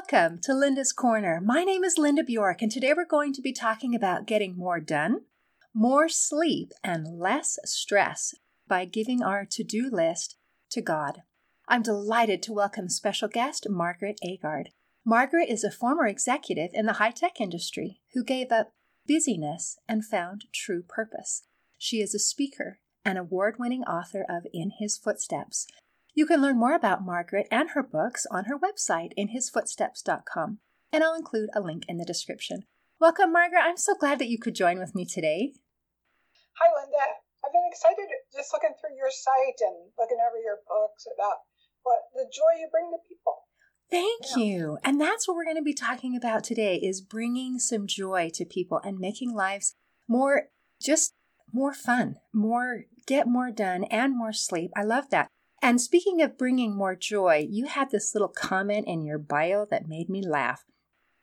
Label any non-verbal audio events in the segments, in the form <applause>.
Welcome to Linda's Corner. My name is Linda Bjork, and today we're going to be talking about getting more done, more sleep, and less stress by giving our to do list to God. I'm delighted to welcome special guest Margaret Agard. Margaret is a former executive in the high tech industry who gave up busyness and found true purpose. She is a speaker, an award winning author of In His Footsteps, you can learn more about Margaret and her books on her website, inhisfootsteps.com, and I'll include a link in the description. Welcome, Margaret. I'm so glad that you could join with me today. Hi, Linda. I've been excited just looking through your site and looking over your books about what the joy you bring to people. Thank yeah. you. And that's what we're going to be talking about today is bringing some joy to people and making lives more just more fun, more get more done and more sleep. I love that. And speaking of bringing more joy, you had this little comment in your bio that made me laugh.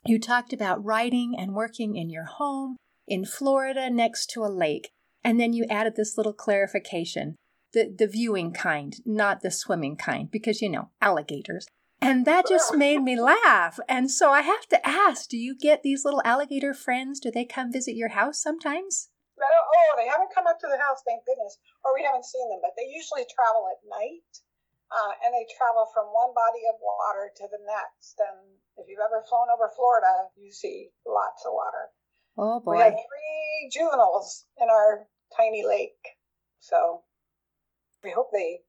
You talked about writing and working in your home in Florida next to a lake, and then you added this little clarification the, the viewing kind, not the swimming kind, because you know, alligators. And that just <laughs> made me laugh. And so I have to ask do you get these little alligator friends? Do they come visit your house sometimes? Oh, they haven't come up to the house, thank goodness, or we haven't seen them, but they usually travel at night. Uh, and they travel from one body of water to the next. And if you've ever flown over Florida, you see lots of water. Oh boy. We have three juveniles in our tiny lake. So we hope they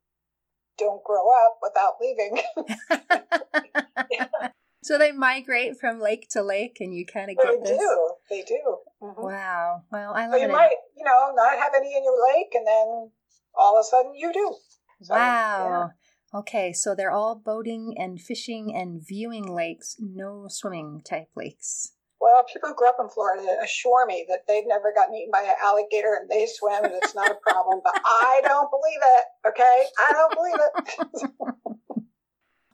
don't grow up without leaving. <laughs> <laughs> So they migrate from lake to lake, and you kind of get they this. do. They do. Mm-hmm. Wow. Well, I love so you it. might, you know, not have any in your lake, and then all of a sudden you do. So, wow. Yeah. Okay, so they're all boating and fishing and viewing lakes, no swimming type lakes. Well, people who grew up in Florida assure me that they've never gotten eaten by an alligator and they swim and it's not a problem, but I don't believe it, okay? I don't believe it. <laughs>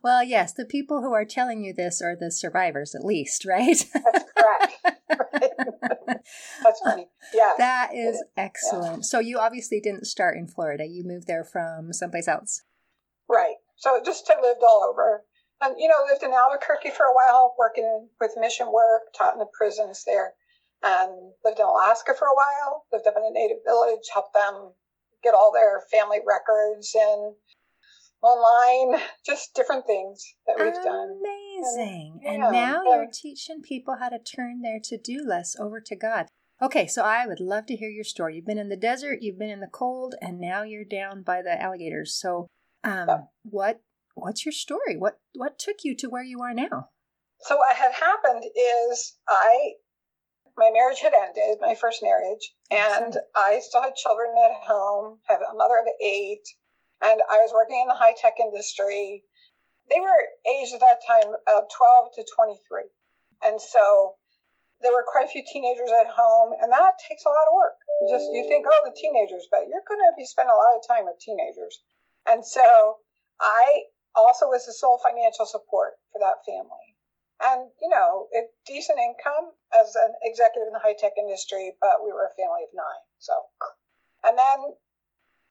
Well, yes, the people who are telling you this are the survivors, at least, <laughs> right? That's correct. <laughs> That's funny. Yeah. That is excellent. Yeah. So you obviously didn't start in Florida. You moved there from someplace else. Right. So just lived all over. And, you know, lived in Albuquerque for a while, working with mission work, taught in the prisons there, and lived in Alaska for a while, lived up in a native village, helped them get all their family records and online, just different things that we've done. Amazing. And, yeah, and now yeah. you're teaching people how to turn their to do list over to God. Okay, so I would love to hear your story. You've been in the desert, you've been in the cold, and now you're down by the alligators. So, um, yeah. what what's your story? What what took you to where you are now? So what had happened is I my marriage had ended, my first marriage, and I still had children at home, have a mother of eight, and I was working in the high tech industry. They were aged at that time of 12 to 23. And so there were quite a few teenagers at home, and that takes a lot of work. You just you think, oh, the teenagers, but you're going to be spending a lot of time with teenagers. And so I also was the sole financial support for that family. And, you know, a decent income as an executive in the high tech industry, but we were a family of nine. So, and then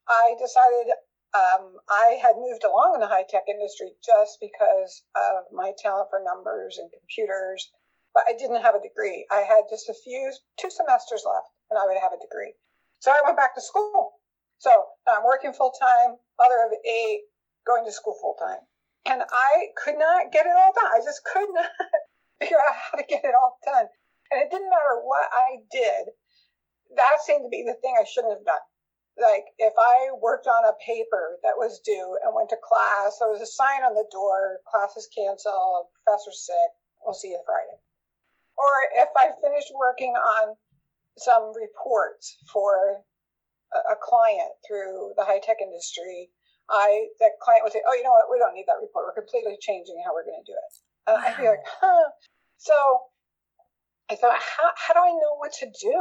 I decided um, I had moved along in the high tech industry just because of my talent for numbers and computers, but I didn't have a degree. I had just a few, two semesters left, and I would have a degree. So I went back to school. So I'm working full time, mother of eight, going to school full time. And I could not get it all done. I just could not <laughs> figure out how to get it all done. And it didn't matter what I did, that seemed to be the thing I shouldn't have done like if I worked on a paper that was due and went to class, there was a sign on the door, class is canceled, professor's sick, we'll see you Friday. Or if I finished working on some reports for a, a client through the high tech industry, I the client would say, "Oh, you know what? We don't need that report. We're completely changing how we're going to do it." And wow. I'd be like, "Huh." So I thought, how, how do I know what to do?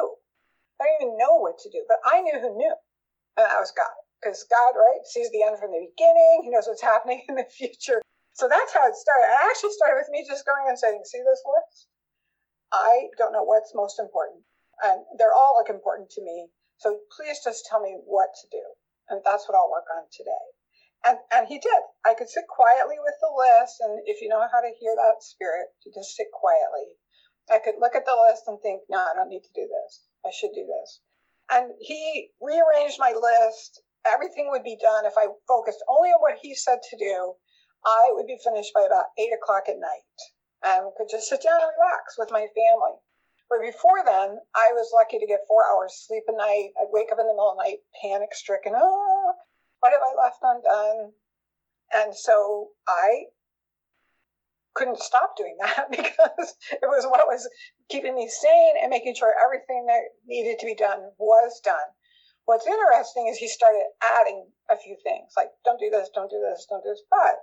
I don't even know what to do, but I knew who knew. Uh, and that was God. Because God, right, sees the end from the beginning. He knows what's <laughs> happening in the future. So that's how it started. It actually started with me just going and saying, see this list? I don't know what's most important. And they're all like important to me. So please just tell me what to do. And that's what I'll work on today. And, and he did. I could sit quietly with the list. And if you know how to hear that spirit, to just sit quietly. I could look at the list and think, no, I don't need to do this. I should do this. And he rearranged my list. Everything would be done if I focused only on what he said to do. I would be finished by about eight o'clock at night and could just sit down and relax with my family. But before then, I was lucky to get four hours sleep a night. I'd wake up in the middle of the night, panic stricken. Oh, ah, what have I left undone? And so I couldn't stop doing that <laughs> because it was what was keeping me sane and making sure everything that needed to be done was done. What's interesting is he started adding a few things like, don't do this, don't do this, don't do this, but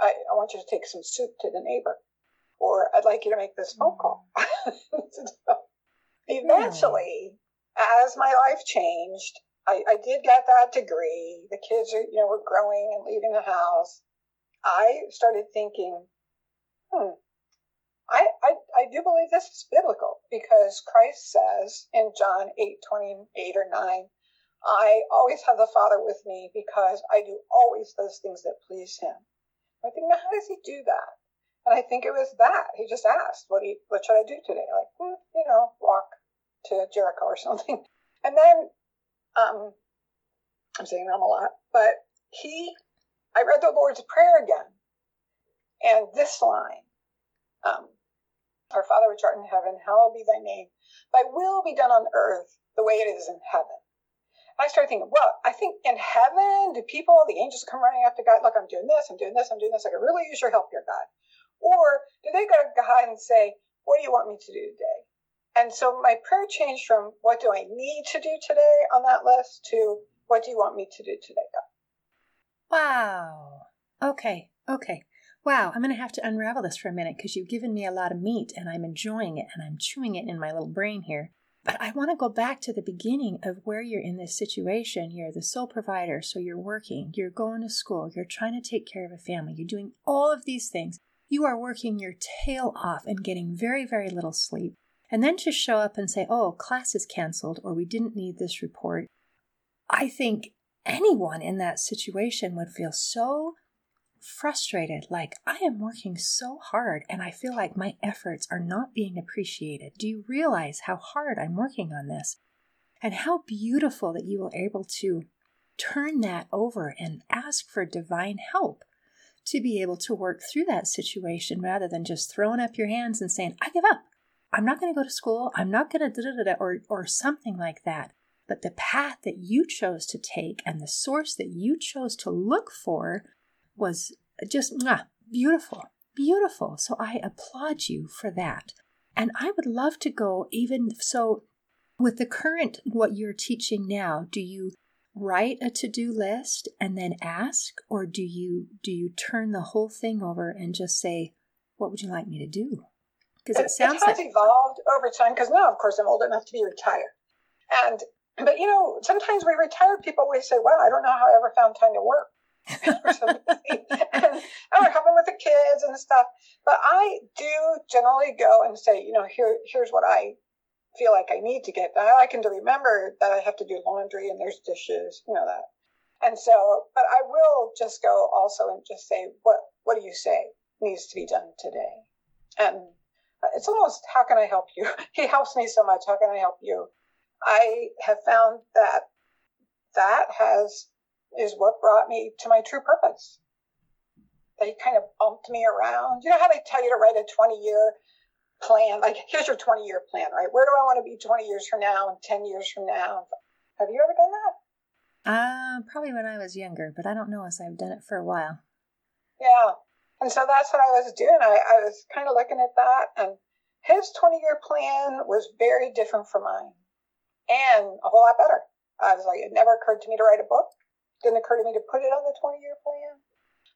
I, I want you to take some soup to the neighbor, or I'd like you to make this phone call. <laughs> so eventually, as my life changed, I, I did get that degree. The kids are, you know, were growing and leaving the house. I started thinking, hmm, I, I, I do believe this is biblical because Christ says in John 8, 28 or 9, I always have the Father with me because I do always those things that please him. I think, now how does he do that? And I think it was that. He just asked, what, he, what should I do today? Like, hmm, you know, walk to Jericho or <laughs> something. And then um, I'm saying them a lot, but he, I read the Lord's Prayer again, and this line, um, Our Father which art in heaven, hallowed be thy name. Thy will be done on earth the way it is in heaven. I started thinking, well, I think in heaven, do people, the angels come running to God, look, I'm doing this, I'm doing this, I'm doing this. I could really use your help here, God. Or do they go to God and say, what do you want me to do today? And so my prayer changed from what do I need to do today on that list to what do you want me to do today, God? Wow. Okay. Okay. Wow. I'm going to have to unravel this for a minute because you've given me a lot of meat and I'm enjoying it and I'm chewing it in my little brain here. But I want to go back to the beginning of where you're in this situation. You're the sole provider, so you're working, you're going to school, you're trying to take care of a family, you're doing all of these things. You are working your tail off and getting very, very little sleep. And then to show up and say, oh, class is canceled or we didn't need this report, I think anyone in that situation would feel so frustrated like I am working so hard and I feel like my efforts are not being appreciated. Do you realize how hard I'm working on this? And how beautiful that you were able to turn that over and ask for divine help to be able to work through that situation rather than just throwing up your hands and saying, I give up. I'm not going to go to school. I'm not going to or or something like that. But the path that you chose to take and the source that you chose to look for was just mwah, beautiful, beautiful. So I applaud you for that. And I would love to go even so with the current what you're teaching now, do you write a to-do list and then ask or do you do you turn the whole thing over and just say what would you like me to do? Because it, sounds it has like evolved over time. Because now, of course, I'm old enough to be retired, and but you know, sometimes we retired people we say, "Well, I don't know how I ever found time to work." <laughs> and we're helping with the kids and stuff. But I do generally go and say, you know, here here's what I feel like I need to get. I can remember that I have to do laundry and there's dishes, you know that. And so, but I will just go also and just say, what what do you say needs to be done today? And it's almost how can I help you? <laughs> he helps me so much. How can I help you? I have found that that has is what brought me to my true purpose. They kind of bumped me around. You know how they tell you to write a 20 year plan? Like, here's your 20 year plan, right? Where do I want to be 20 years from now and 10 years from now? Have you ever done that? Uh, probably when I was younger, but I don't know as I've done it for a while. Yeah. And so that's what I was doing. I, I was kind of looking at that, and his 20 year plan was very different from mine and a whole lot better. I was like, it never occurred to me to write a book. Didn't occur to me to put it on the 20 year plan.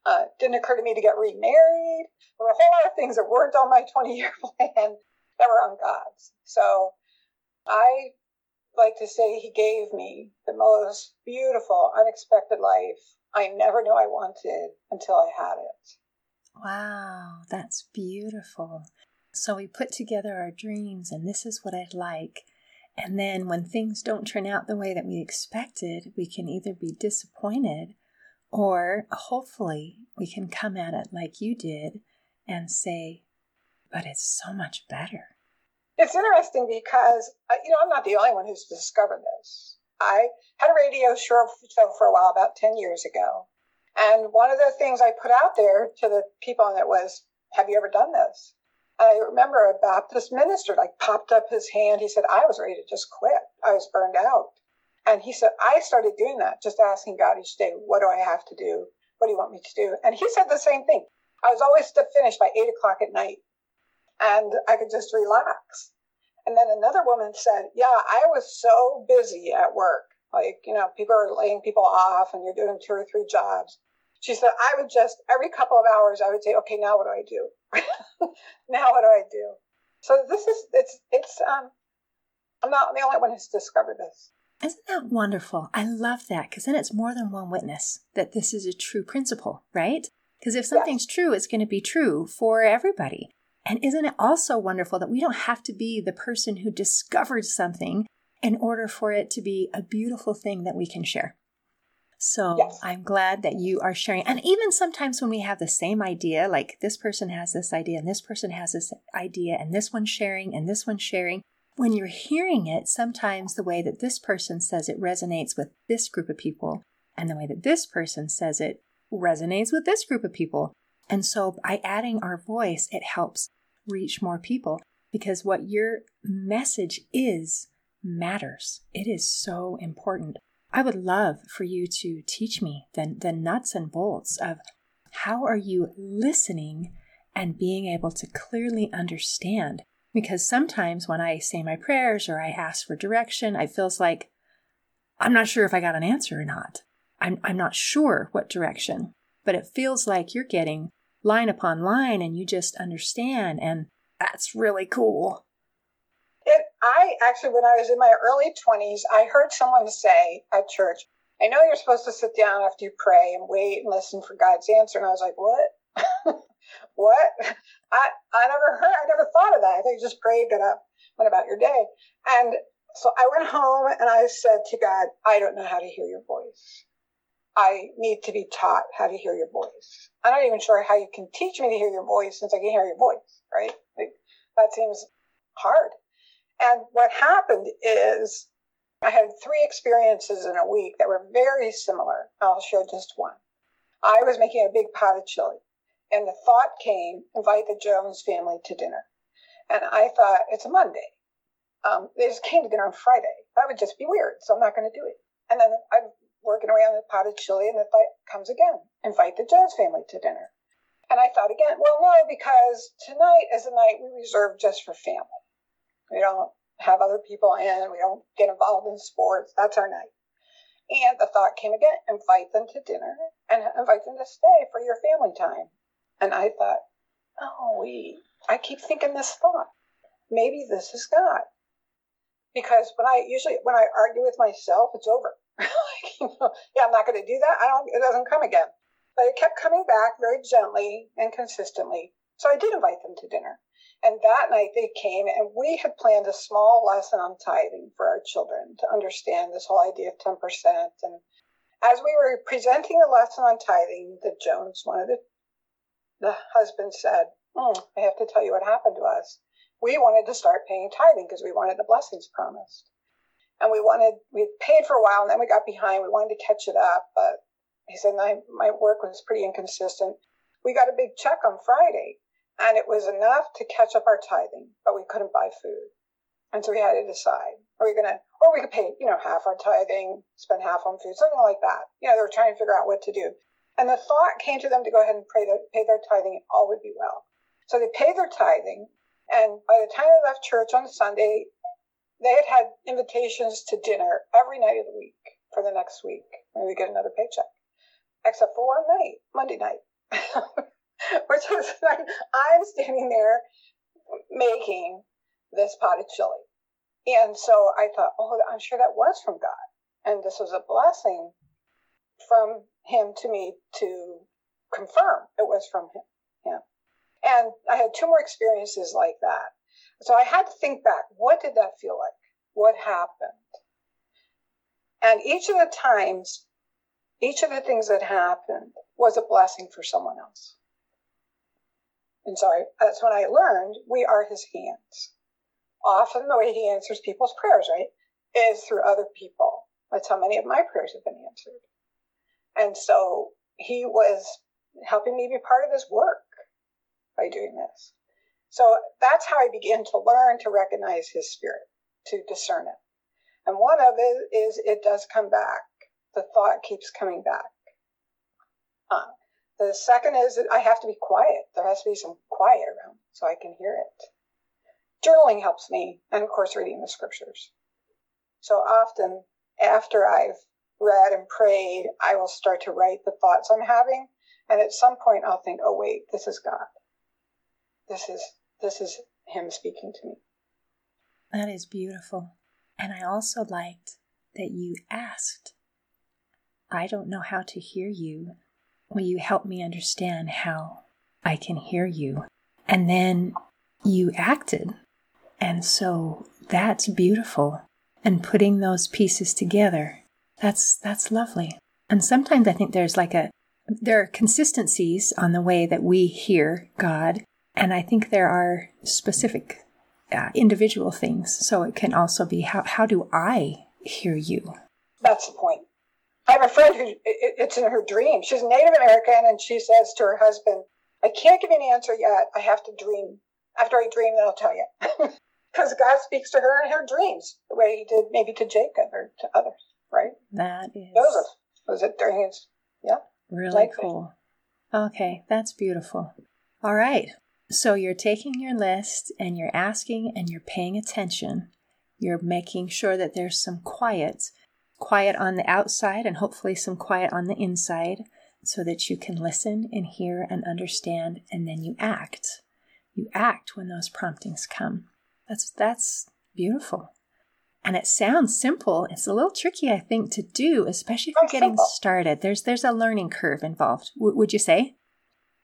Uh, didn't occur to me to get remarried. There were a whole lot of things that weren't on my 20 year <laughs> plan that were on God's. So I like to say he gave me the most beautiful, unexpected life I never knew I wanted until I had it. Wow, that's beautiful. So we put together our dreams, and this is what I'd like. And then when things don't turn out the way that we expected, we can either be disappointed Or hopefully we can come at it like you did and say, but it's so much better. It's interesting because, uh, you know, I'm not the only one who's discovered this. I had a radio show for a while, about 10 years ago. And one of the things I put out there to the people on it was, have you ever done this? I remember a Baptist minister like popped up his hand. He said, I was ready to just quit. I was burned out. And he said, I started doing that, just asking God each day, what do I have to do? What do you want me to do? And he said the same thing. I was always to finish by eight o'clock at night and I could just relax. And then another woman said, Yeah, I was so busy at work. Like, you know, people are laying people off and you're doing two or three jobs. She said, I would just, every couple of hours, I would say, Okay, now what do I do? <laughs> now what do I do? So this is, it's, it's, um, I'm not the only one who's discovered this. Isn't that wonderful? I love that because then it's more than one witness that this is a true principle, right? Because if something's yes. true, it's going to be true for everybody. And isn't it also wonderful that we don't have to be the person who discovered something in order for it to be a beautiful thing that we can share? So yes. I'm glad that you are sharing. And even sometimes when we have the same idea, like this person has this idea and this person has this idea and this one's sharing and this one's sharing, when you're hearing it, sometimes the way that this person says it resonates with this group of people and the way that this person says it resonates with this group of people. And so by adding our voice, it helps reach more people because what your message is matters. It is so important. I would love for you to teach me the, the nuts and bolts of how are you listening and being able to clearly understand. Because sometimes when I say my prayers or I ask for direction, it feels like I'm not sure if I got an answer or not. I'm, I'm not sure what direction, but it feels like you're getting line upon line and you just understand. And that's really cool. It, I actually, when I was in my early 20s, I heard someone say at church, I know you're supposed to sit down after you pray and wait and listen for God's answer. And I was like, what? <laughs> what? I, I never heard, I never thought of that. I think just prayed, got up, went about your day. And so I went home and I said to God, I don't know how to hear your voice. I need to be taught how to hear your voice. I'm not even sure how you can teach me to hear your voice since I can hear your voice, right? Like, that seems hard. And what happened is I had three experiences in a week that were very similar. I'll share just one. I was making a big pot of chili, and the thought came invite the Jones family to dinner. And I thought, it's a Monday. Um, they just came to dinner on Friday. That would just be weird, so I'm not going to do it. And then I'm working away on the pot of chili, and the thought comes again invite the Jones family to dinner. And I thought again, well, no, because tonight is a night we reserve just for family. We don't have other people in, we don't get involved in sports. That's our night. And the thought came again invite them to dinner and invite them to stay for your family time. And I thought, oh, wait, I keep thinking this thought. Maybe this is God. Because when I usually, when I argue with myself, it's over. <laughs> you know, yeah, I'm not going to do that. I don't. It doesn't come again. But it kept coming back very gently and consistently. So I did invite them to dinner. And that night they came, and we had planned a small lesson on tithing for our children to understand this whole idea of 10%. And as we were presenting the lesson on tithing, the Jones, one of the, the husband said, mm, I have to tell you what happened to us. We wanted to start paying tithing because we wanted the blessings promised and we wanted we paid for a while and then we got behind we wanted to catch it up but he said my, my work was pretty inconsistent we got a big check on friday and it was enough to catch up our tithing but we couldn't buy food. And so we had to decide are we going to or we could pay you know half our tithing spend half on food something like that. You know they were trying to figure out what to do. And the thought came to them to go ahead and pay, the, pay their tithing and all would be well. So they paid their tithing and by the time they left church on Sunday, they had had invitations to dinner every night of the week for the next week when we get another paycheck, except for one night, Monday night, <laughs> <laughs> which was I'm standing there making this pot of chili. And so I thought, oh, I'm sure that was from God. And this was a blessing from him to me to confirm it was from him. Yeah. And I had two more experiences like that. So I had to think back. What did that feel like? What happened? And each of the times each of the things that happened was a blessing for someone else. And so I, that's when I learned we are his hands. Often the way he answers people's prayers, right, is through other people. That's how many of my prayers have been answered. And so he was helping me be part of his work by doing this. So that's how I began to learn to recognize his spirit, to discern it. And one of it is it does come back. The thought keeps coming back. Uh, the second is that I have to be quiet. There has to be some quiet around so I can hear it. Journaling helps me, and of course, reading the scriptures. So often, after I've read and prayed, I will start to write the thoughts I'm having. And at some point, I'll think, oh, wait, this is God. This is, this is Him speaking to me. That is beautiful. And I also liked that you asked, I don't know how to hear you. Will you help me understand how I can hear you? And then you acted. And so that's beautiful. And putting those pieces together, that's that's lovely. And sometimes I think there's like a there are consistencies on the way that we hear God, and I think there are specific uh, individual things. So it can also be how how do I hear you? That's the point. I have a friend who it's in her dream. She's Native American, and she says to her husband, "I can't give you an answer yet. I have to dream. After I dream, then I'll tell you." <laughs> Because God speaks to her in her dreams, the way He did maybe to Jacob or to others, right? That is Joseph was it during his yeah really cool. Okay, that's beautiful. All right, so you're taking your list and you're asking and you're paying attention. You're making sure that there's some quiet, quiet on the outside and hopefully some quiet on the inside so that you can listen and hear and understand and then you act. You act when those promptings come. That's that's beautiful. And it sounds simple. It's a little tricky, I think, to do, especially if you're getting started. There's there's a learning curve involved. W- would you say?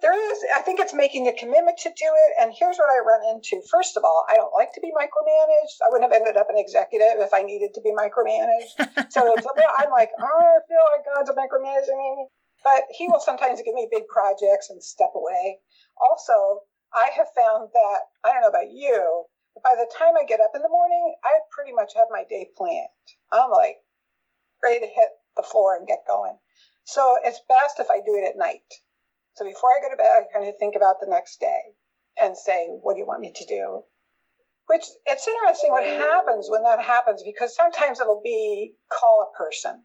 There is i think it's making a commitment to do it and here's what i run into. First of all i don't like to be micromanaged. I wouldn't have ended up an executive if i needed to be micromanaged. So <laughs> i'm like oh i feel like god's micromanaging me. But he will sometimes give me big projects and step away. Also i have found that i don't know about you but by the time i get up in the morning i pretty much have my day planned. I'm like ready to hit the floor and get going. So it's best if i do it at night so before I go to bed, I kind of think about the next day and say, what do you want me to do? Which it's interesting what happens when that happens because sometimes it'll be call a person.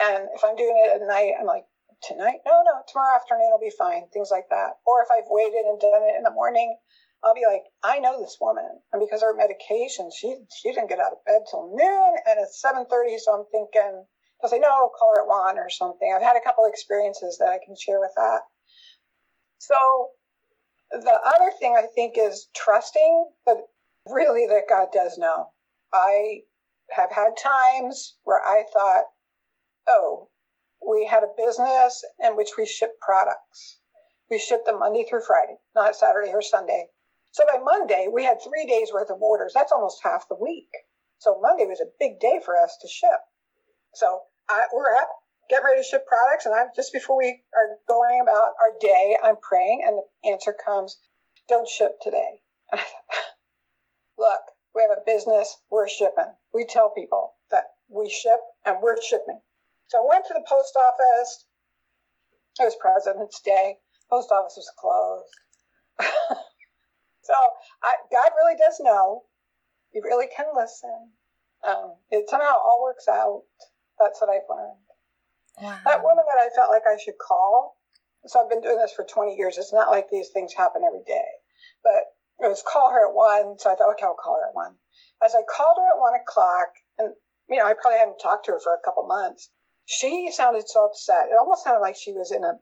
And if I'm doing it at night, I'm like, tonight? No, no, tomorrow afternoon will be fine. Things like that. Or if I've waited and done it in the morning, I'll be like, I know this woman. And because her medication, she she didn't get out of bed till noon and it's 7.30. So I'm thinking, they'll say, no, call her at one or something. I've had a couple experiences that I can share with that. So the other thing I think is trusting, but really that God does know. I have had times where I thought, oh, we had a business in which we ship products. We shipped them Monday through Friday, not Saturday or Sunday. So by Monday, we had three days worth of orders. That's almost half the week. So Monday was a big day for us to ship. So I, we're at get ready to ship products. And I'm just before we are going about our day, I'm praying, and the answer comes, don't ship today. <laughs> Look, we have a business, we're shipping. We tell people that we ship and we're shipping. So I went to the post office. It was President's Day. Post office was closed. <laughs> so I, God really does know. You really can listen. Um, it somehow all works out. That's what I've learned. Wow. That woman that I felt like I should call. So I've been doing this for 20 years. It's not like these things happen every day. But it was call her at one. So I thought, okay, I'll call her at one. As I called her at one o'clock, and you know, I probably hadn't talked to her for a couple months. She sounded so upset. It almost sounded like she was in a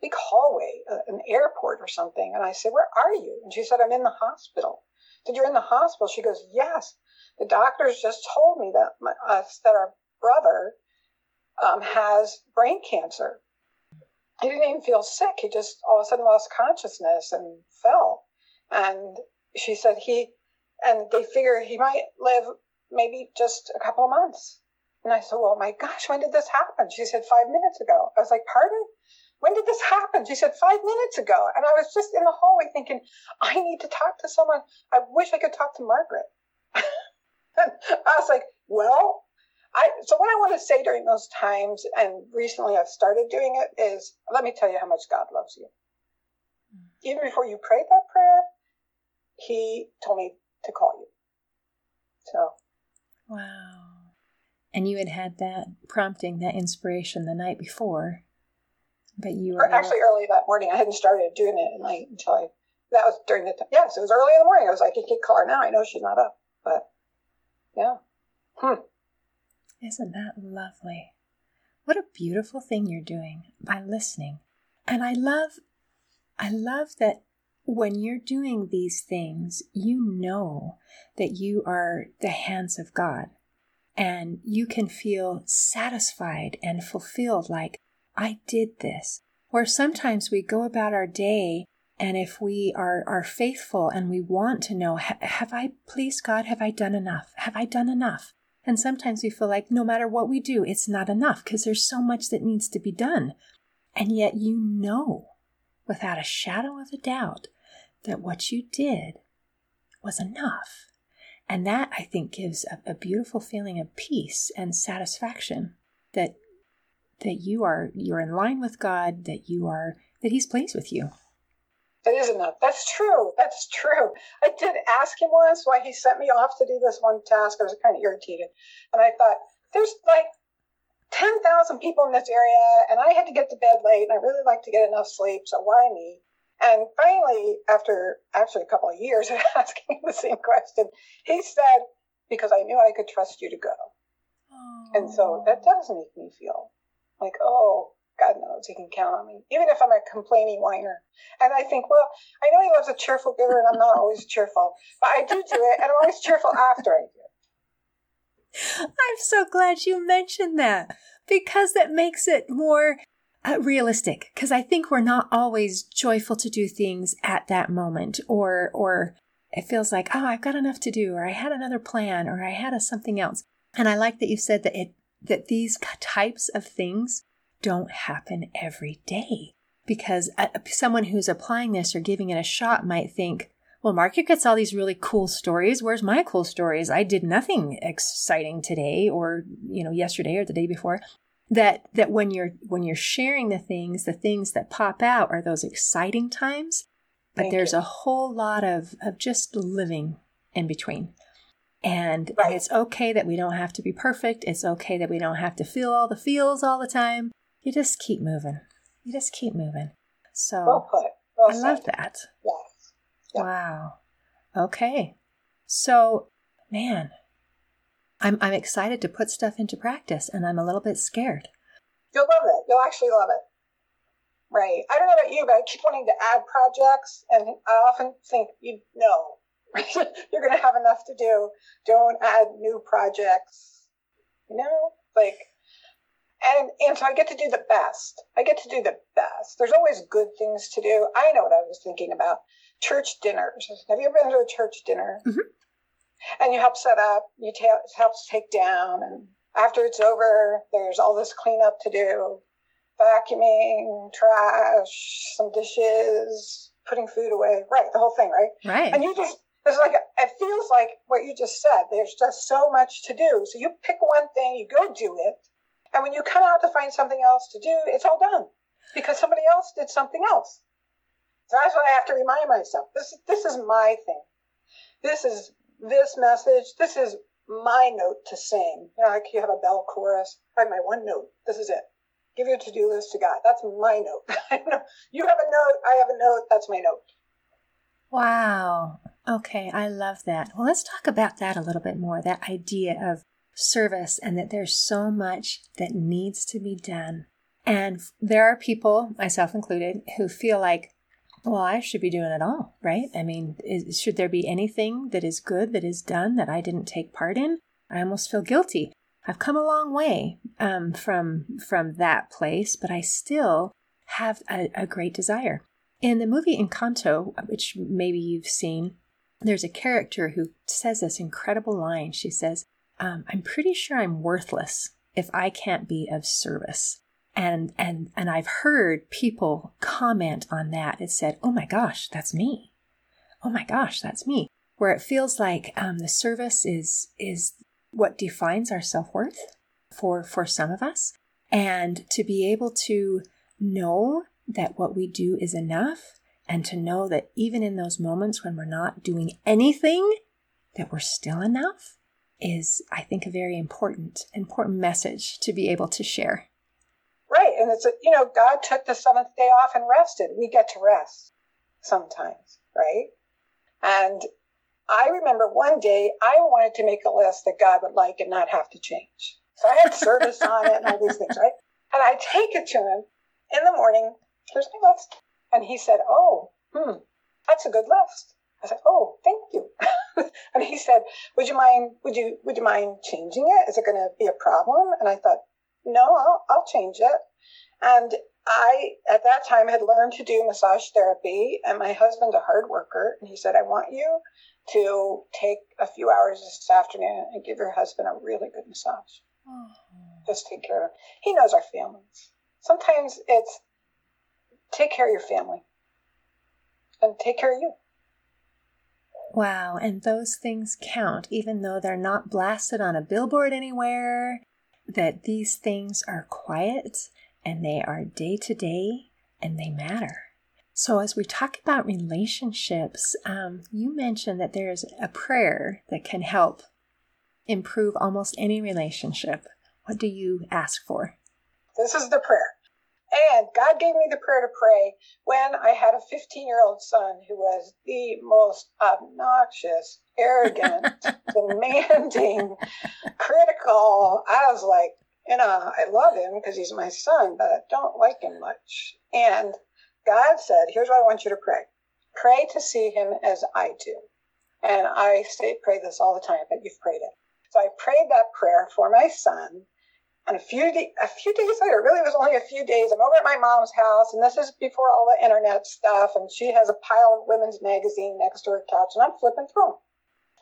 big hallway, uh, an airport or something. And I said, Where are you? And she said, I'm in the hospital. Did you're in the hospital? She goes, Yes. The doctors just told me that my, uh, that our brother um, has brain cancer. He didn't even feel sick. He just all of a sudden lost consciousness and fell. And she said he, and they figure he might live maybe just a couple of months. And I said, Well, my gosh, when did this happen? She said, Five minutes ago. I was like, Pardon? When did this happen? She said, Five minutes ago. And I was just in the hallway thinking, I need to talk to someone. I wish I could talk to Margaret. <laughs> and I was like, Well, I, so what I want to say during those times, and recently I've started doing it, is let me tell you how much God loves you. Even before you prayed that prayer, He told me to call you. So. Wow. And you had had that prompting, that inspiration the night before, but you were actually early that morning. I hadn't started doing it at night until I. That was during the time. Yes, it was early in the morning. I was like, I can call her now. I know she's not up, but yeah. Hmm. Isn't that lovely? What a beautiful thing you're doing by listening. And I love I love that when you're doing these things, you know that you are the hands of God and you can feel satisfied and fulfilled like I did this. Or sometimes we go about our day and if we are, are faithful and we want to know, have I pleased God? Have I done enough? Have I done enough? And sometimes we feel like no matter what we do, it's not enough because there's so much that needs to be done. And yet you know without a shadow of a doubt that what you did was enough. And that I think gives a, a beautiful feeling of peace and satisfaction that that you are you're in line with God, that you are that He's pleased with you. It is enough. That's true. That's true. I did ask him once why he sent me off to do this one task. I was kind of irritated. And I thought, there's like 10,000 people in this area, and I had to get to bed late, and I really like to get enough sleep, so why me? And finally, after actually a couple of years <laughs> of asking the same question, he said, because I knew I could trust you to go. And so that does make me feel like, oh, God knows he can count on me, even if I'm a complaining whiner. And I think, well, I know he loves a cheerful giver, and I'm not always cheerful, but I do do it, and I'm always cheerful after I do it. I'm so glad you mentioned that because that makes it more uh, realistic. Because I think we're not always joyful to do things at that moment, or or it feels like, oh, I've got enough to do, or I had another plan, or I had a something else. And I like that you said that it that these types of things don't happen every day because uh, someone who's applying this or giving it a shot might think, well, Margaret gets all these really cool stories. Where's my cool stories? I did nothing exciting today or, you know, yesterday or the day before. That, that when you're, when you're sharing the things, the things that pop out are those exciting times, but Thank there's you. a whole lot of, of just living in between. And, right. and it's okay that we don't have to be perfect. It's okay that we don't have to feel all the feels all the time you just keep moving. You just keep moving. So well put. Well I said. love that. Yes. Yeah. Wow. Okay. So, man, I'm I'm excited to put stuff into practice, and I'm a little bit scared. You'll love it. You'll actually love it. Right. I don't know about you, but I keep wanting to add projects, and I often think you know <laughs> you're going to have enough to do. Don't add new projects. You know, like and and so I get to do the best. I get to do the best. There's always good things to do. I know what I was thinking about. Church dinners. Have you ever been to a church dinner? Mm-hmm. And you help set up. You ta- helps take down, and after it's over, there's all this cleanup to do, vacuuming, trash, some dishes, putting food away. Right, the whole thing. Right. Right. And you just there's like it feels like what you just said. There's just so much to do. So you pick one thing, you go do it and when you come out to find something else to do, it's all done because somebody else did something else. So that's what I have to remind myself. This this is my thing. This is this message. This is my note to sing. You know, like you have a bell chorus. Have my one note. This is it. Give your to-do list to God. That's my note. <laughs> you have a note. I have a note. That's my note. Wow. Okay, I love that. Well, let's talk about that a little bit more. That idea of service and that there's so much that needs to be done. And there are people, myself included, who feel like, well, I should be doing it all, right? I mean, is, should there be anything that is good that is done that I didn't take part in? I almost feel guilty. I've come a long way um, from from that place, but I still have a, a great desire. In the movie Encanto, which maybe you've seen, there's a character who says this incredible line. She says, um, I'm pretty sure I'm worthless if I can't be of service. And, and, and I've heard people comment on that. It said, Oh my gosh, that's me. Oh my gosh, that's me. Where it feels like um, the service is, is what defines our self worth for, for some of us. And to be able to know that what we do is enough and to know that even in those moments when we're not doing anything, that we're still enough is, I think, a very important, important message to be able to share. Right. And it's, you know, God took the seventh day off and rested. We get to rest sometimes, right? And I remember one day I wanted to make a list that God would like and not have to change. So I had service on it and all these things, right? And I take it to him in the morning. Here's my list. And he said, Oh, hmm, that's a good list. I said, "Oh, thank you." <laughs> and he said, "Would you mind? Would you Would you mind changing it? Is it going to be a problem?" And I thought, "No, I'll I'll change it." And I, at that time, had learned to do massage therapy, and my husband's a hard worker, and he said, "I want you to take a few hours this afternoon and give your husband a really good massage. Oh. Just take care of him. He knows our families. Sometimes it's take care of your family and take care of you." Wow, and those things count, even though they're not blasted on a billboard anywhere, that these things are quiet and they are day to day and they matter. So, as we talk about relationships, um, you mentioned that there's a prayer that can help improve almost any relationship. What do you ask for? This is the prayer. And God gave me the prayer to pray when I had a 15 year old son who was the most obnoxious, arrogant, <laughs> demanding, critical. I was like, you know, I love him because he's my son, but I don't like him much. And God said, here's what I want you to pray pray to see him as I do. And I say, pray this all the time, but you've prayed it. So I prayed that prayer for my son a few de- a few days later, really it was only a few days, I'm over at my mom's house, and this is before all the internet stuff, and she has a pile of women's magazine next to her couch, and I'm flipping through them.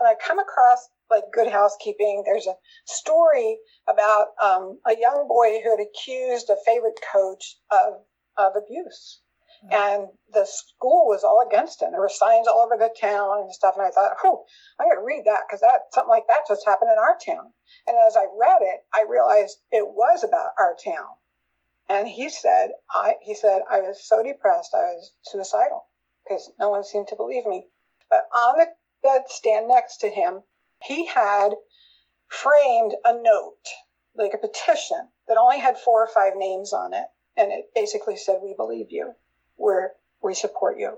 And I come across like Good Housekeeping. There's a story about um, a young boy who had accused a favorite coach of of abuse. Mm. And the school was all against him. There were signs all over the town and stuff. And I thought, oh, I'm going to read that because that something like that just happened in our town. And as I read it, I realized it was about our town. And he said, I he said I was so depressed I was suicidal because no one seemed to believe me. But on the bedstand next to him, he had framed a note, like a petition that only had four or five names on it. And it basically said, We believe you where we support you.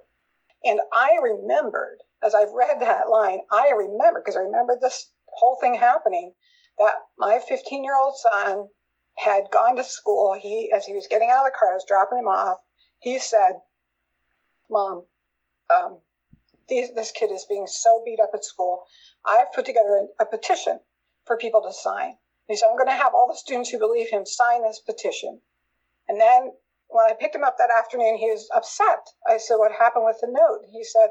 And I remembered, as I've read that line, I remember, because I remember this whole thing happening, that my 15 year old son had gone to school. He, as he was getting out of the car, I was dropping him off. He said, Mom, um, these, this kid is being so beat up at school. I've put together a, a petition for people to sign. He said, I'm going to have all the students who believe him sign this petition. And then when I picked him up that afternoon, he was upset. I said, What happened with the note? He said,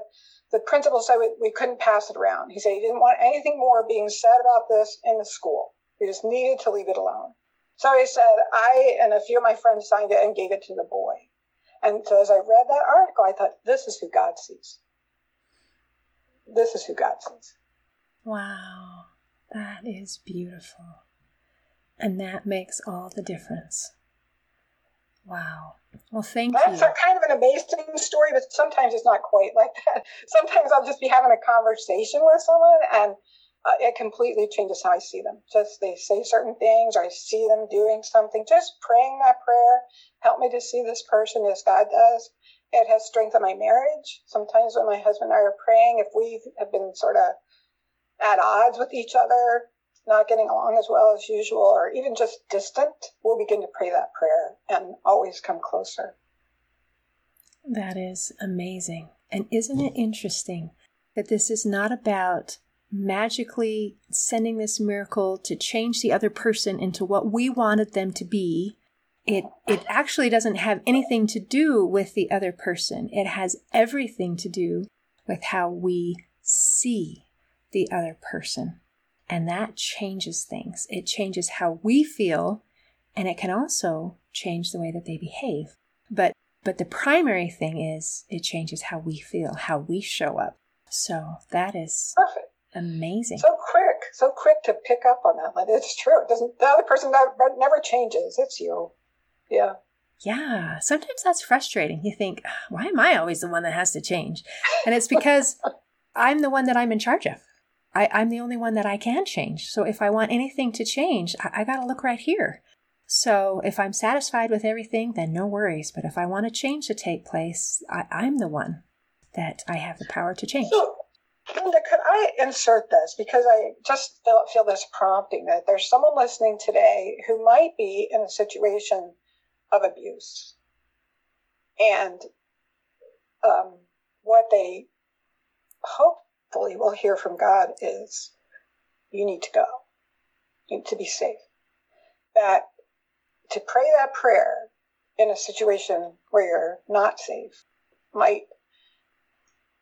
The principal said we, we couldn't pass it around. He said he didn't want anything more being said about this in the school. We just needed to leave it alone. So he said, I and a few of my friends signed it and gave it to the boy. And so as I read that article, I thought, This is who God sees. This is who God sees. Wow, that is beautiful. And that makes all the difference. Wow. Well, thank That's you. That's kind of an amazing story, but sometimes it's not quite like that. <laughs> Sometimes I'll just be having a conversation with someone and uh, it completely changes how I see them. Just they say certain things or I see them doing something. Just praying that prayer, help me to see this person as God does. It has strengthened my marriage. Sometimes when my husband and I are praying, if we have been sort of at odds with each other, not getting along as well as usual, or even just distant, we'll begin to pray that prayer and always come closer. That is amazing. And isn't it interesting that this is not about magically sending this miracle to change the other person into what we wanted them to be? It, it actually doesn't have anything to do with the other person. It has everything to do with how we see the other person And that changes things. It changes how we feel, and it can also change the way that they behave. But but the primary thing is it changes how we feel, how we show up. So that is perfect. Amazing. So quick, so quick to pick up on that. Like it's true. It doesn't the other person never changes. It's you. Yeah. Yeah. Sometimes that's frustrating. You think, why am I always the one that has to change? And it's because <laughs> I'm the one that I'm in charge of. I, I'm the only one that I can change. So if I want anything to change, I, I got to look right here. So if I'm satisfied with everything, then no worries. But if I want a change to take place, I, I'm the one that I have the power to change. So, Linda, could I insert this because I just feel, feel this prompting that there's someone listening today who might be in a situation of abuse, and um, what they hopefully will hear from God is, "You need to go. You need to be safe." That to pray that prayer in a situation where you're not safe might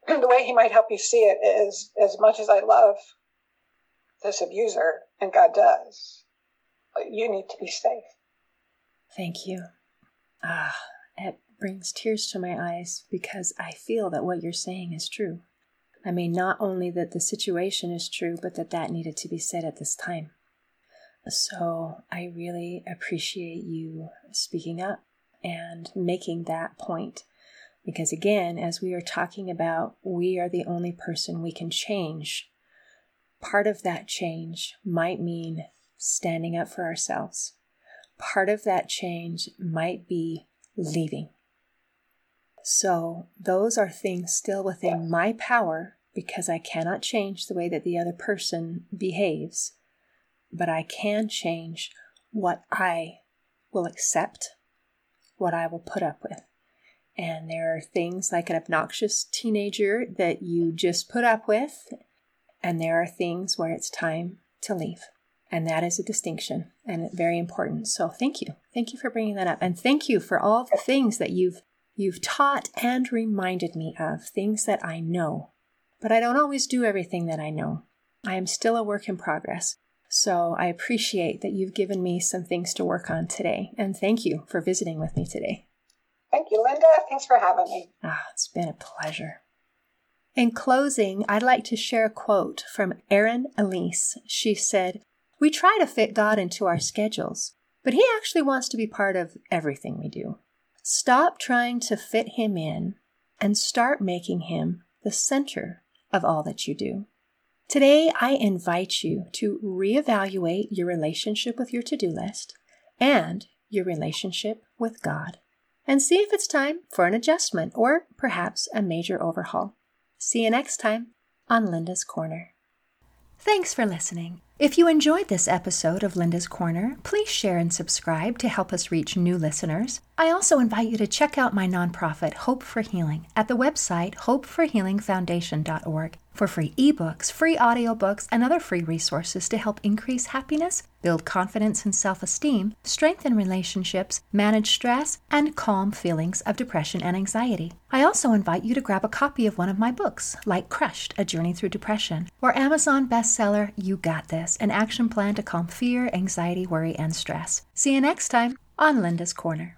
<clears throat> the way he might help you see it is as much as I love this abuser, and God does, you need to be safe. Thank you. Ah, it brings tears to my eyes because I feel that what you're saying is true. I mean, not only that the situation is true, but that that needed to be said at this time. So I really appreciate you speaking up and making that point because again, as we are talking about, we are the only person we can change. Part of that change might mean standing up for ourselves. Part of that change might be leaving. So, those are things still within my power because I cannot change the way that the other person behaves, but I can change what I will accept, what I will put up with. And there are things like an obnoxious teenager that you just put up with, and there are things where it's time to leave. And that is a distinction and very important. So thank you. Thank you for bringing that up. And thank you for all the things that you've you've taught and reminded me of, things that I know. But I don't always do everything that I know. I am still a work in progress. So I appreciate that you've given me some things to work on today. And thank you for visiting with me today. Thank you, Linda. Thanks for having me. Ah, it's been a pleasure. In closing, I'd like to share a quote from Erin Elise. She said, We try to fit God into our schedules, but He actually wants to be part of everything we do. Stop trying to fit Him in and start making Him the center of all that you do. Today, I invite you to reevaluate your relationship with your to do list and your relationship with God and see if it's time for an adjustment or perhaps a major overhaul. See you next time on Linda's Corner. Thanks for listening. If you enjoyed this episode of Linda's Corner, please share and subscribe to help us reach new listeners. I also invite you to check out my nonprofit, Hope for Healing, at the website hopeforhealingfoundation.org for free ebooks, free audiobooks, and other free resources to help increase happiness, build confidence and self esteem, strengthen relationships, manage stress, and calm feelings of depression and anxiety. I also invite you to grab a copy of one of my books, like Crushed A Journey Through Depression, or Amazon bestseller You Got This an action plan to calm fear, anxiety, worry, and stress. See you next time on Linda's Corner.